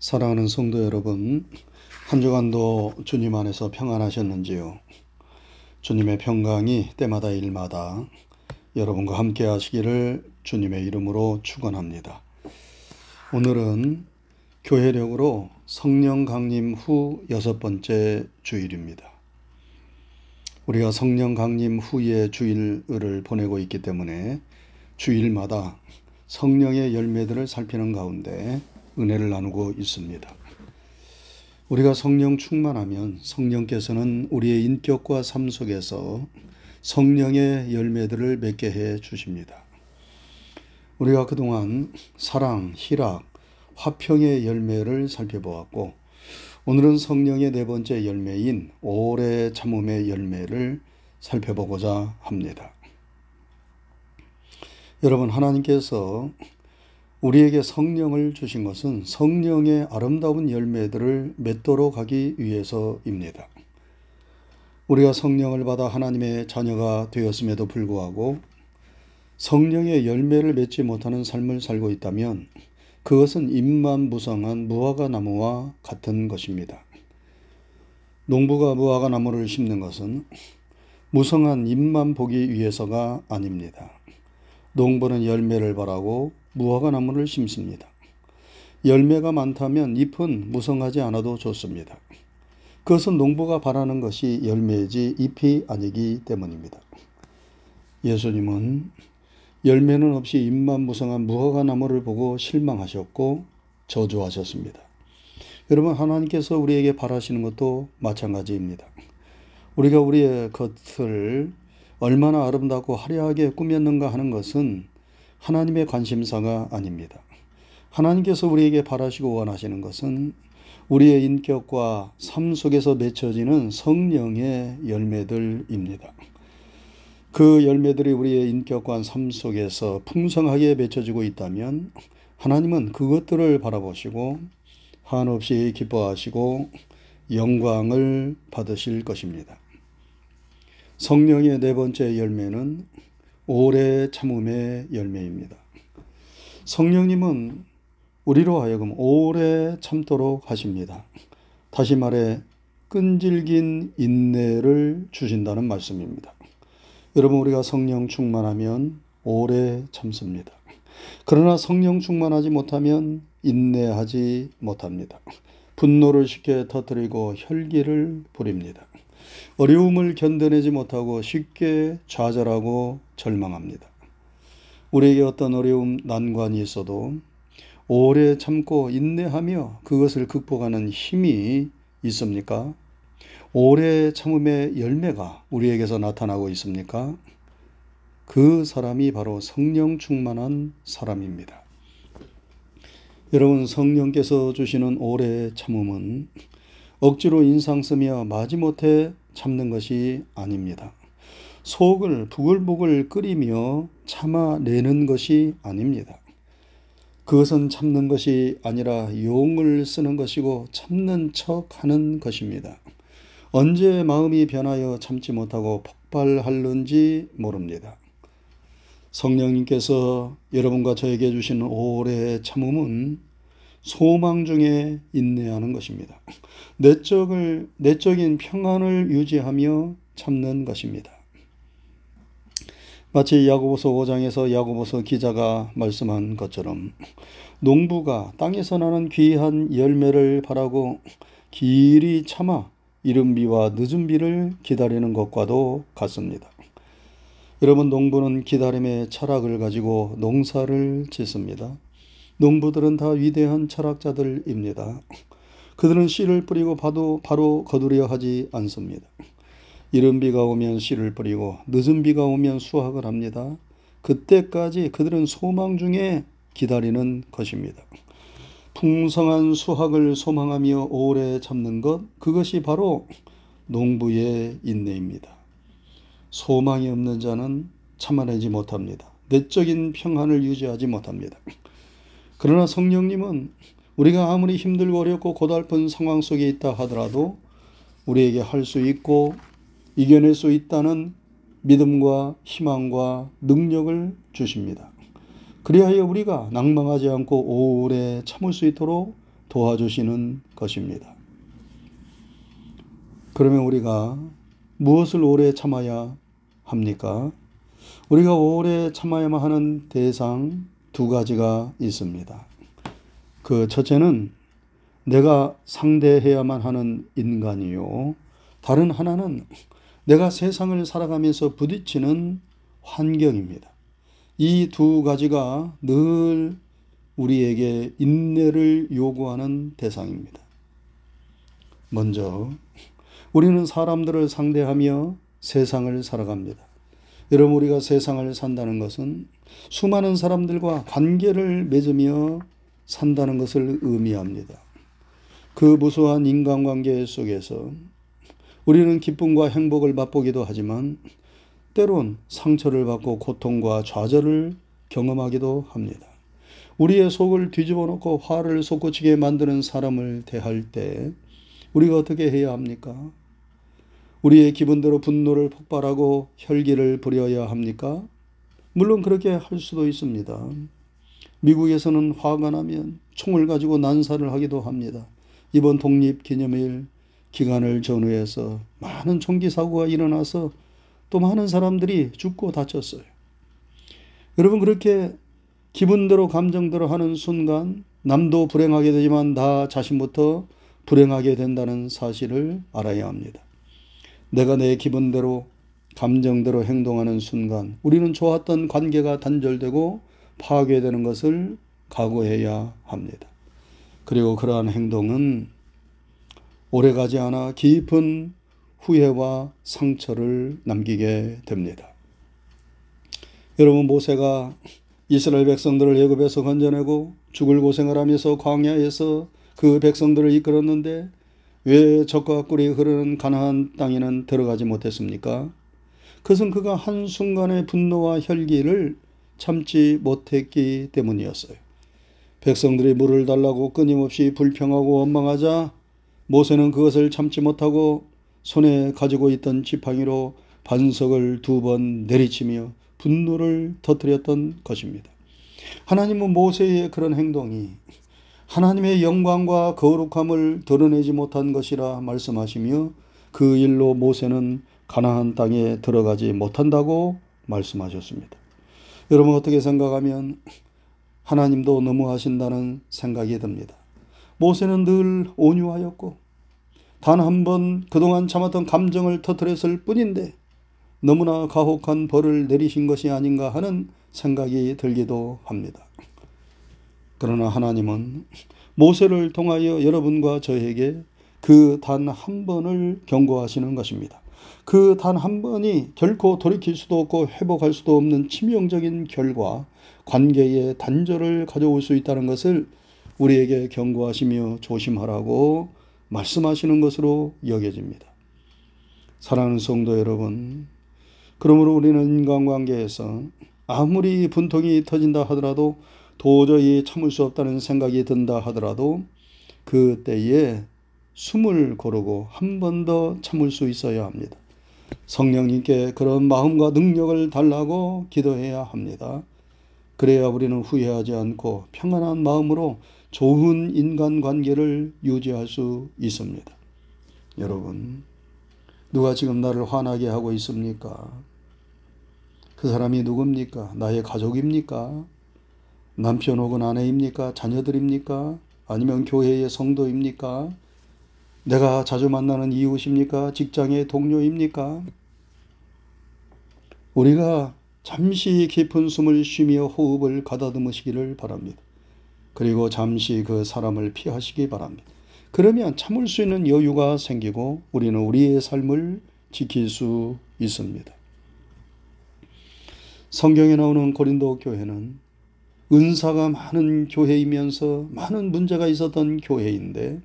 사랑하는 성도 여러분, 한 주간도 주님 안에서 평안하셨는지요? 주님의 평강이 때마다 일마다 여러분과 함께 하시기를 주님의 이름으로 축원합니다. 오늘은 교회력으로 성령 강림 후 여섯 번째 주일입니다. 우리가 성령 강림 후에 주일을 보내고 있기 때문에 주일마다 성령의 열매들을 살피는 가운데 은혜를 나누고 있습니다. 우리가 성령 충만하면 성령께서는 우리의 인격과 삶 속에서 성령의 열매들을 맺게 해 주십니다. 우리가 그동안 사랑, 희락, 화평의 열매를 살펴보았고 오늘은 성령의 네 번째 열매인 오래 참음의 열매를 살펴보고자 합니다. 여러분 하나님께서 우리에게 성령을 주신 것은 성령의 아름다운 열매들을 맺도록 하기 위해서입니다. 우리가 성령을 받아 하나님의 자녀가 되었음에도 불구하고 성령의 열매를 맺지 못하는 삶을 살고 있다면 그것은 잎만 무성한 무화과 나무와 같은 것입니다. 농부가 무화과 나무를 심는 것은 무성한 잎만 보기 위해서가 아닙니다. 농부는 열매를 바라고 무화과 나무를 심습니다. 열매가 많다면 잎은 무성하지 않아도 좋습니다. 그것은 농부가 바라는 것이 열매지 잎이 아니기 때문입니다. 예수님은 열매는 없이 잎만 무성한 무화과 나무를 보고 실망하셨고 저주하셨습니다. 여러분 하나님께서 우리에게 바라시는 것도 마찬가지입니다. 우리가 우리의 겉을 얼마나 아름답고 화려하게 꾸몄는가 하는 것은 하나님의 관심사가 아닙니다. 하나님께서 우리에게 바라시고 원하시는 것은 우리의 인격과 삶 속에서 맺혀지는 성령의 열매들입니다. 그 열매들이 우리의 인격과 삶 속에서 풍성하게 맺혀지고 있다면 하나님은 그것들을 바라보시고 한없이 기뻐하시고 영광을 받으실 것입니다. 성령의 네 번째 열매는 오래 참음의 열매입니다. 성령님은 우리로 하여금 오래 참도록 하십니다. 다시 말해 끈질긴 인내를 주신다는 말씀입니다. 여러분 우리가 성령 충만하면 오래 참습니다. 그러나 성령 충만하지 못하면 인내하지 못합니다. 분노를 쉽게 터뜨리고 혈기를 부립니다. 어려움을 견뎌내지 못하고 쉽게 좌절하고 절망합니다. 우리에게 어떤 어려움, 난관이 있어도 오래 참고 인내하며 그것을 극복하는 힘이 있습니까? 오래 참음의 열매가 우리에게서 나타나고 있습니까? 그 사람이 바로 성령 충만한 사람입니다. 여러분, 성령께서 주시는 오래 참음은 억지로 인상 쓰며 마지못해 참는 것이 아닙니다. 속을 부글부글 끓이며 참아내는 것이 아닙니다. 그것은 참는 것이 아니라 용을 쓰는 것이고 참는 척 하는 것입니다. 언제 마음이 변하여 참지 못하고 폭발할는지 모릅니다. 성령님께서 여러분과 저에게 주시는 오래 참음은 소망 중에 인내하는 것입니다. 내적을, 내적인 평안을 유지하며 참는 것입니다. 마치 야고보서 5장에서 야고보서 기자가 말씀한 것처럼 농부가 땅에서 나는 귀한 열매를 바라고 길이 참아 이른 비와 늦은 비를 기다리는 것과도 같습니다. 여러분 농부는 기다림의 철학을 가지고 농사를 짓습니다. 농부들은 다 위대한 철학자들입니다. 그들은 씨를 뿌리고 바도 바로 거두려 하지 않습니다. 이른 비가 오면 씨를 뿌리고 늦은 비가 오면 수확을 합니다. 그때까지 그들은 소망 중에 기다리는 것입니다. 풍성한 수확을 소망하며 오래 참는 것, 그것이 바로 농부의 인내입니다. 소망이 없는 자는 참아내지 못합니다. 내적인 평안을 유지하지 못합니다. 그러나 성령님은 우리가 아무리 힘들고 어렵고 고달픈 상황 속에 있다 하더라도 우리에게 할 수 있고 이겨낼 수 있다는 믿음과 희망과 능력을 주십니다. 그리하여 우리가 낭망하지 않고 오래 참을 수 있도록 도와주시는 것입니다. 그러면 우리가 무엇을 오래 참아야 합니까? 우리가 오래 참아야만 하는 대상 두 가지가 있습니다. 그 첫째는 내가 상대해야만 하는 인간이요. 다른 하나는 내가 세상을 살아가면서 부딪히는 환경입니다. 이 두 가지가 늘 우리에게 인내를 요구하는 대상입니다. 먼저 우리는 사람들을 상대하며 세상을 살아갑니다. 여러분 우리가 세상을 산다는 것은 수많은 사람들과 관계를 맺으며 산다는 것을 의미합니다. 그 무수한 인간관계 속에서 우리는 기쁨과 행복을 맛보기도 하지만 때론 상처를 받고 고통과 좌절을 경험하기도 합니다. 우리의 속을 뒤집어 놓고 화를 솟구치게 만드는 사람을 대할 때 우리가 어떻게 해야 합니까? 우리의 기분대로 분노를 폭발하고 혈기를 부려야 합니까? 물론 그렇게 할 수도 있습니다. 미국에서는 화가 나면 총을 가지고 난사를 하기도 합니다. 이번 독립 기념일 기간을 전후해서 많은 총기 사고가 일어나서 또 많은 사람들이 죽고 다쳤어요. 여러분 그렇게 기분대로 감정대로 하는 순간 남도 불행하게 되지만 나 자신부터 불행하게 된다는 사실을 알아야 합니다. 내가 내 기분대로 감정대로 행동하는 순간 우리는 좋았던 관계가 단절되고 파괴되는 것을 각오해야 합니다. 그리고 그러한 행동은 오래가지 않아 깊은 후회와 상처를 남기게 됩니다. 여러분 모세가 이스라엘 백성들을 애굽에서 건져내고 죽을 고생을 하면서 광야에서 그 백성들을 이끌었는데 왜 적과 꿀이 흐르는 가나안 땅에는 들어가지 못했습니까? 그것은 그가 한순간의 분노와 혈기를 참지 못했기 때문이었어요. 백성들이 물을 달라고 끊임없이 불평하고 원망하자 모세는 그것을 참지 못하고 손에 가지고 있던 지팡이로 반석을 두 번 내리치며 분노를 터뜨렸던 것입니다. 하나님은 모세의 그런 행동이 하나님의 영광과 거룩함을 드러내지 못한 것이라 말씀하시며 그 일로 모세는 가나안 땅에 들어가지 못한다고 말씀하셨습니다. 여러분 어떻게 생각하면 하나님도 너무하신다는 생각이 듭니다. 모세는 늘 온유하였고 단 한 번 그동안 참았던 감정을 터뜨렸을 뿐인데 너무나 가혹한 벌을 내리신 것이 아닌가 하는 생각이 들기도 합니다. 그러나 하나님은 모세를 통하여 여러분과 저에게 그 단 한 번을 경고하시는 것입니다. 그 단 한 번이 결코 돌이킬 수도 없고 회복할 수도 없는 치명적인 결과, 관계의 단절을 가져올 수 있다는 것을 우리에게 경고하시며 조심하라고 말씀하시는 것으로 여겨집니다. 사랑하는 성도 여러분, 그러므로 우리는 인간관계에서 아무리 분통이 터진다 하더라도 도저히 참을 수 없다는 생각이 든다 하더라도 그때에 숨을 고르고 한 번 더 참을 수 있어야 합니다. 성령님께 그런 마음과 능력을 달라고 기도해야 합니다. 그래야 우리는 후회하지 않고 평안한 마음으로 좋은 인간 관계를 유지할 수 있습니다. 여러분, 누가 지금 나를 화나게 하고 있습니까? 그 사람이 누굽니까? 나의 가족입니까? 남편 혹은 아내입니까? 자녀들입니까? 아니면 교회의 성도입니까? 내가 자주 만나는 이웃입니까? 직장의 동료입니까? 우리가 잠시 깊은 숨을 쉬며 호흡을 가다듬으시기를 바랍니다. 그리고 잠시 그 사람을 피하시기 바랍니다. 그러면 참을 수 있는 여유가 생기고 우리는 우리의 삶을 지킬 수 있습니다. 성경에 나오는 고린도 교회는 은사가 많은 교회이면서 많은 문제가 있었던 교회인데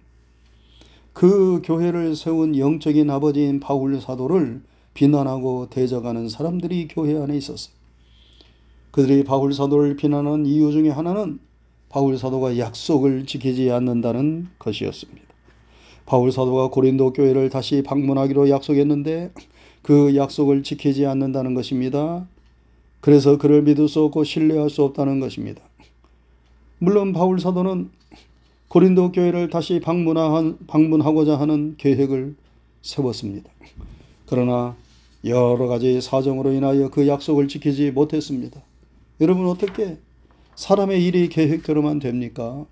그 교회를 세운 영적인 아버지인 바울 사도를 비난하고 대적하는 사람들이 교회 안에 있었어요. 그들이 바울 사도를 비난하는 이유 중에 하나는 바울 사도가 약속을 지키지 않는다는 것이었습니다. 바울 사도가 고린도 교회를 다시 방문하기로 약속했는데 그 약속을 지키지 않는다는 것입니다. 그래서 그를 믿을 수 없고 신뢰할 수 없다는 것입니다. 물론 바울 사도는 고린도 교회를 다시 방문한, 방문하고자 하는 계획을 세웠습니다. 그러나 여러 가지 사정으로 인하여 그 약속을 지키지 못했습니다. 여러분 어떻게 사람의 일이 계획대로만 됩니까?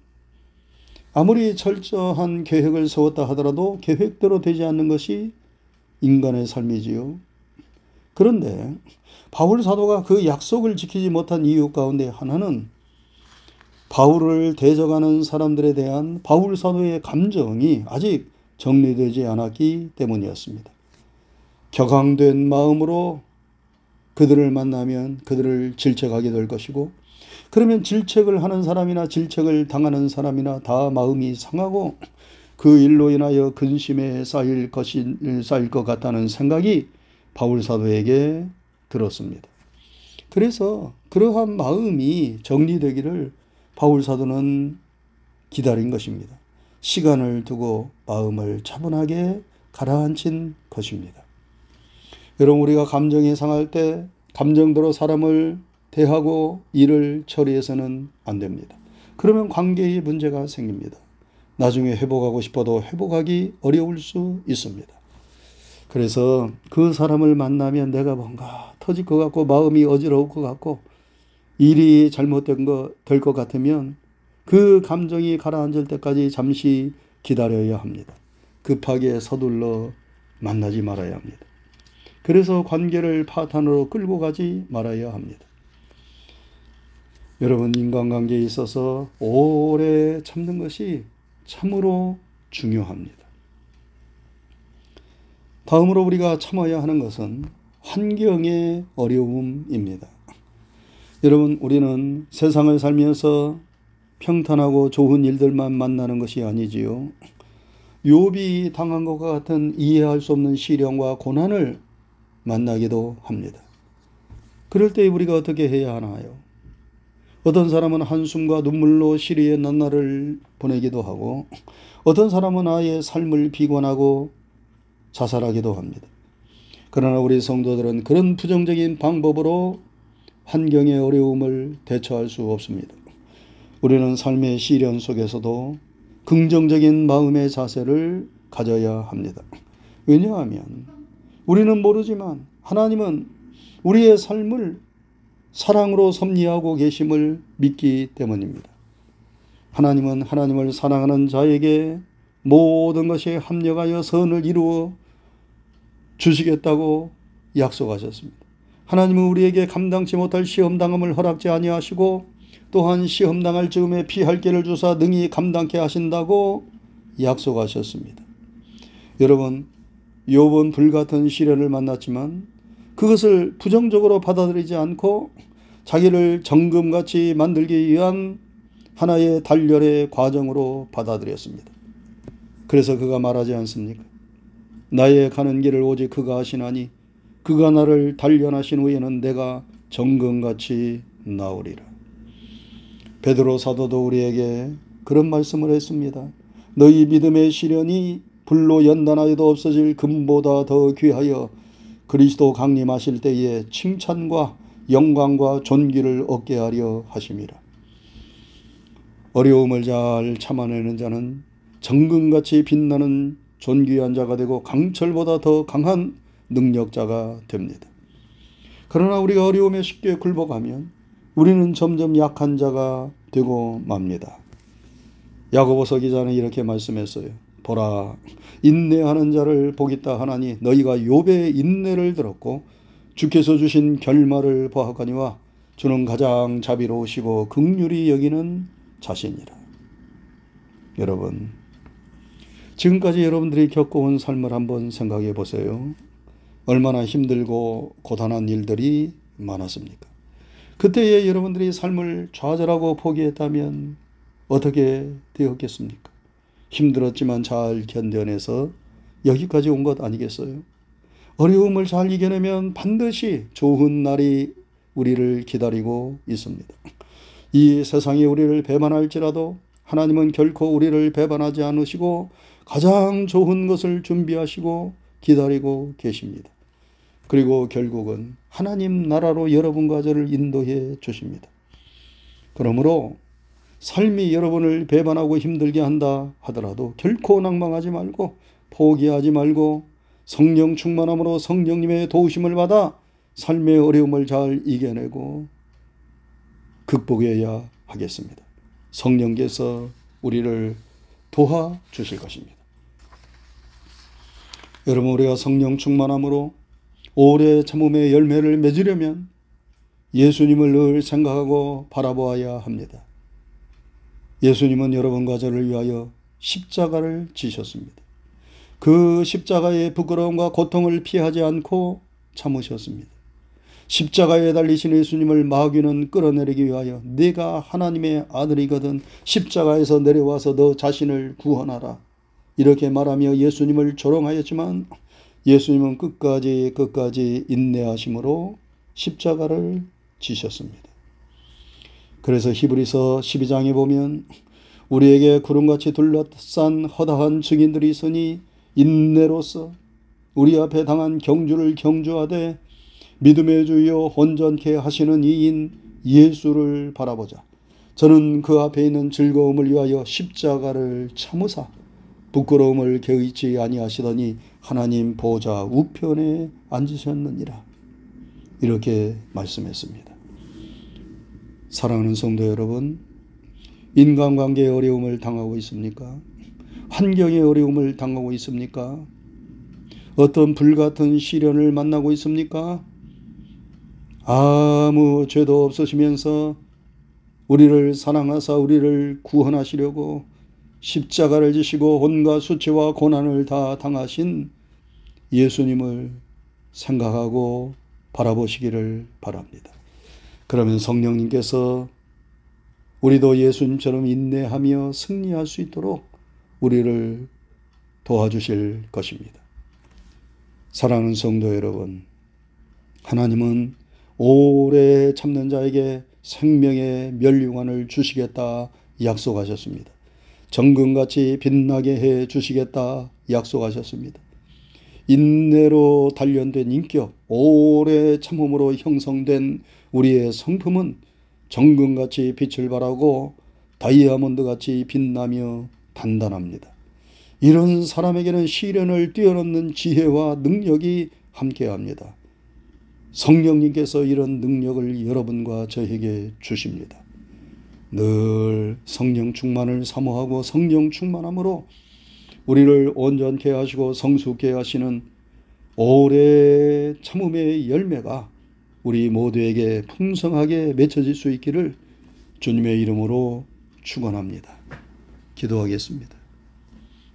아무리 철저한 계획을 세웠다 하더라도 계획대로 되지 않는 것이 인간의 삶이지요. 그런데 바울 사도가 그 약속을 지키지 못한 이유 가운데 하나는 바울을 대적하는 사람들에 대한 바울 사도의 감정이 아직 정리되지 않았기 때문이었습니다. 격앙된 마음으로 그들을 만나면 그들을 질책하게 될 것이고 그러면 질책을 하는 사람이나 질책을 당하는 사람이나 다 마음이 상하고 그 일로 인하여 근심에 쌓일 것이 쌓일 것 같다는 생각이 바울 사도에게 들었습니다. 그래서 그러한 마음이 정리되기를 바울 사도는 기다린 것입니다. 시간을 두고 마음을 차분하게 가라앉힌 것입니다. 여러분 우리가 감정이 상할 때 감정대로 사람을 대하고 일을 처리해서는 안 됩니다. 그러면 관계에 문제가 생깁니다. 나중에 회복하고 싶어도 회복하기 어려울 수 있습니다. 그래서 그 사람을 만나면 내가 뭔가 터질 것 같고 마음이 어지러울 것 같고 일이 잘못된 거될것 같으면 그 감정이 가라앉을 때까지 잠시 기다려야 합니다. 급하게 서둘러 만나지 말아야 합니다. 그래서 관계를 파탄으로 끌고 가지 말아야 합니다. 여러분 인간관계에 있어서 오래 참는 것이 참으로 중요합니다. 다음으로 우리가 참아야 하는 것은 환경의 어려움입니다. 여러분, 우리는 세상을 살면서 평탄하고 좋은 일들만 만나는 것이 아니지요. 욥이 당한 것과 같은 이해할 수 없는 시련과 고난을 만나기도 합니다. 그럴 때 우리가 어떻게 해야 하나요? 어떤 사람은 한숨과 눈물로 시리의 낱날을 보내기도 하고 어떤 사람은 아예 삶을 비관하고 자살하기도 합니다. 그러나 우리 성도들은 그런 부정적인 방법으로 환경의 어려움을 대처할 수 없습니다. 우리는 삶의 시련 속에서도 긍정적인 마음의 자세를 가져야 합니다. 왜냐하면 우리는 모르지만 하나님은 우리의 삶을 사랑으로 섭리하고 계심을 믿기 때문입니다. 하나님은 하나님을 사랑하는 자에게 모든 것이 합력하여 선을 이루어 주시겠다고 약속하셨습니다. 하나님은 우리에게 감당치 못할 시험 당함을 허락지 아니하시고 또한 시험 당할 즈음에 피할 길을 주사 능히 감당케 하신다고 약속하셨습니다. 여러분, 욥은 불같은 시련을 만났지만 그것을 부정적으로 받아들이지 않고 자기를 정금같이 만들기 위한 하나의 단련의 과정으로 받아들였습니다. 그래서 그가 말하지 않습니까? 나의 가는 길을 오직 그가 하시나니 그가 나를 단련하신 후에는 내가 정금같이 나오리라. 베드로 사도도 우리에게 그런 말씀을 했습니다. 너희 믿음의 시련이 불로 연단하여도 없어질 금보다 더 귀하여 그리스도 강림하실 때에 칭찬과 영광과 존귀를 얻게 하려 하심이라. 어려움을 잘 참아내는 자는 정금같이 빛나는 존귀한 자가 되고 강철보다 더 강한 능력자가 됩니다. 그러나 우리가 어려움에 쉽게 굴복하면 우리는 점점 약한 자가 되고 맙니다. 야고보서 기자는 이렇게 말씀했어요. 보라 인내하는 자를 보겠다 하나니 너희가 욥의 인내를 들었고 주께서 주신 결말을 보았거니와 주는 가장 자비로우시고 극률이 여기는 자신이라. 여러분 지금까지 여러분들이 겪어온 삶을 한번 생각해 보세요. 얼마나 힘들고 고단한 일들이 많았습니까? 그때에 여러분들이 삶을 좌절하고 포기했다면 어떻게 되었겠습니까? 힘들었지만 잘 견뎌내서 여기까지 온 것 아니겠어요? 어려움을 잘 이겨내면 반드시 좋은 날이 우리를 기다리고 있습니다. 이 세상이 우리를 배반할지라도 하나님은 결코 우리를 배반하지 않으시고 가장 좋은 것을 준비하시고 기다리고 계십니다. 그리고 결국은 하나님 나라로 여러분과 저를 인도해 주십니다. 그러므로 삶이 여러분을 배반하고 힘들게 한다 하더라도 결코 낭망하지 말고 포기하지 말고 성령 충만함으로 성령님의 도우심을 받아 삶의 어려움을 잘 이겨내고 극복해야 하겠습니다. 성령께서 우리를 도와 주실 것입니다. 여러분 우리가 성령 충만함으로 오래 참음의 열매를 맺으려면 예수님을 늘 생각하고 바라보아야 합니다. 예수님은 여러분과 저를 위하여 십자가를 지셨습니다. 그 십자가의 부끄러움과 고통을 피하지 않고 참으셨습니다. 십자가에 달리신 예수님을 마귀는 끌어내리기 위하여 네가 하나님의 아들이거든 십자가에서 내려와서 너 자신을 구원하라. 이렇게 말하며 예수님을 조롱하였지만 예수님은 끝까지 끝까지 인내하심으로 십자가를 지셨습니다. 그래서 히브리서 12장에 보면 우리에게 구름같이 둘러싼 허다한 증인들이 있으니 인내로서 우리 앞에 당한 경주를 경주하되 믿음의 주여 온전케 하시는 이인 예수를 바라보자. 저는 그 앞에 있는 즐거움을 위하여 십자가를 참으사 부끄러움을 개의치 아니하시더니 하나님 보좌 우편에 앉으셨느니라. 이렇게 말씀했습니다. 사랑하는 성도 여러분, 인간관계의 어려움을 당하고 있습니까? 환경의 어려움을 당하고 있습니까? 어떤 불같은 시련을 만나고 있습니까? 아무 죄도 없으시면서 우리를 사랑하사 우리를 구원하시려고 십자가를 지시고 온갖 수치와 고난을 다 당하신 예수님을 생각하고 바라보시기를 바랍니다. 그러면 성령님께서 우리도 예수님처럼 인내하며 승리할 수 있도록 우리를 도와주실 것입니다. 사랑하는 성도 여러분, 하나님은 오래 참는 자에게 생명의 멸류관을 주시겠다 약속하셨습니다. 정금같이 빛나게 해 주시겠다 약속하셨습니다. 인내로 단련된 인격, 오래 참음으로 형성된 우리의 성품은 정금같이 빛을 발하고 다이아몬드같이 빛나며 단단합니다. 이런 사람에게는 시련을 뛰어넘는 지혜와 능력이 함께합니다. 성령님께서 이런 능력을 여러분과 저에게 주십니다. 늘 성령 충만을 사모하고 성령 충만함으로 우리를 온전케 하시고 성숙케 하시는 오래 참음의 열매가 우리 모두에게 풍성하게 맺혀질 수 있기를 주님의 이름으로 축원합니다. 기도하겠습니다.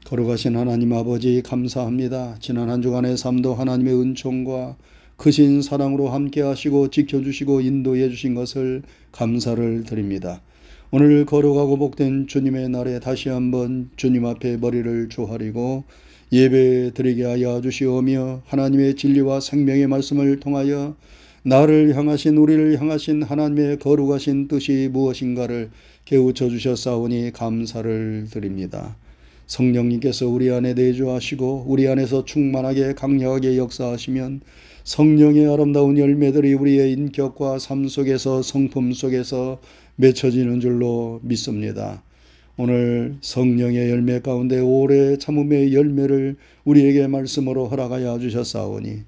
거룩하신 하나님 아버지 감사합니다. 지난 한 주간의 삶도 하나님의 은총과 크신 사랑으로 함께 하시고 지켜주시고 인도해 주신 것을 감사를 드립니다. 오늘 거룩하고 복된 주님의 날에 다시 한번 주님 앞에 머리를 조아리고 예배 드리게 하여 주시오며 하나님의 진리와 생명의 말씀을 통하여 나를 향하신 우리를 향하신 하나님의 거룩하신 뜻이 무엇인가를 깨우쳐 주셨사오니 감사를 드립니다. 성령님께서 우리 안에 내주하시고 우리 안에서 충만하게 강력하게 역사하시면 성령의 아름다운 열매들이 우리의 인격과 삶 속에서 성품 속에서 맺혀지는 줄로 믿습니다. 오늘 성령의 열매 가운데 오래 참음의 열매를 우리에게 말씀으로 허락하여 주셨사오니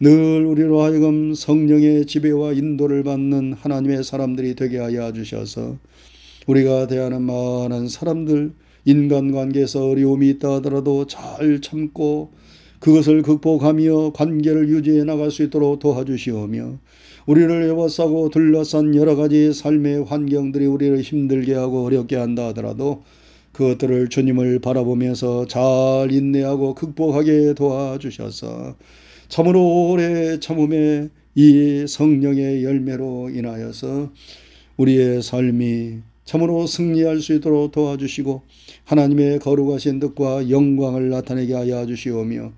늘 우리로 하여금 성령의 지배와 인도를 받는 하나님의 사람들이 되게 하여 주셔서 우리가 대하는 많은 사람들 인간관계에서 어려움이 있다 하더라도 잘 참고 그것을 극복하며 관계를 유지해 나갈 수 있도록 도와주시오며 우리를 에워싸고 둘러싼 여러 가지 삶의 환경들이 우리를 힘들게 하고 어렵게 한다 하더라도 그것들을 주님을 바라보면서 잘 인내하고 극복하게 도와주셔서 참으로 오래 참음의 이 성령의 열매로 인하여서 우리의 삶이 참으로 승리할 수 있도록 도와주시고 하나님의 거룩하신 뜻과 영광을 나타내게 하여 주시오며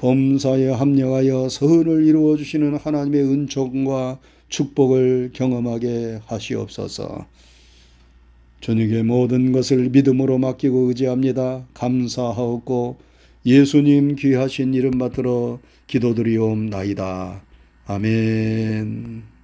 범사에 합력하여 선을 이루어 주시는 하나님의 은총과 축복을 경험하게 하시옵소서. 주님의 모든 것을 믿음으로 맡기고 의지합니다. 감사하옵고 예수님 귀하신 이름 받들어 기도드리옵나이다. 아멘.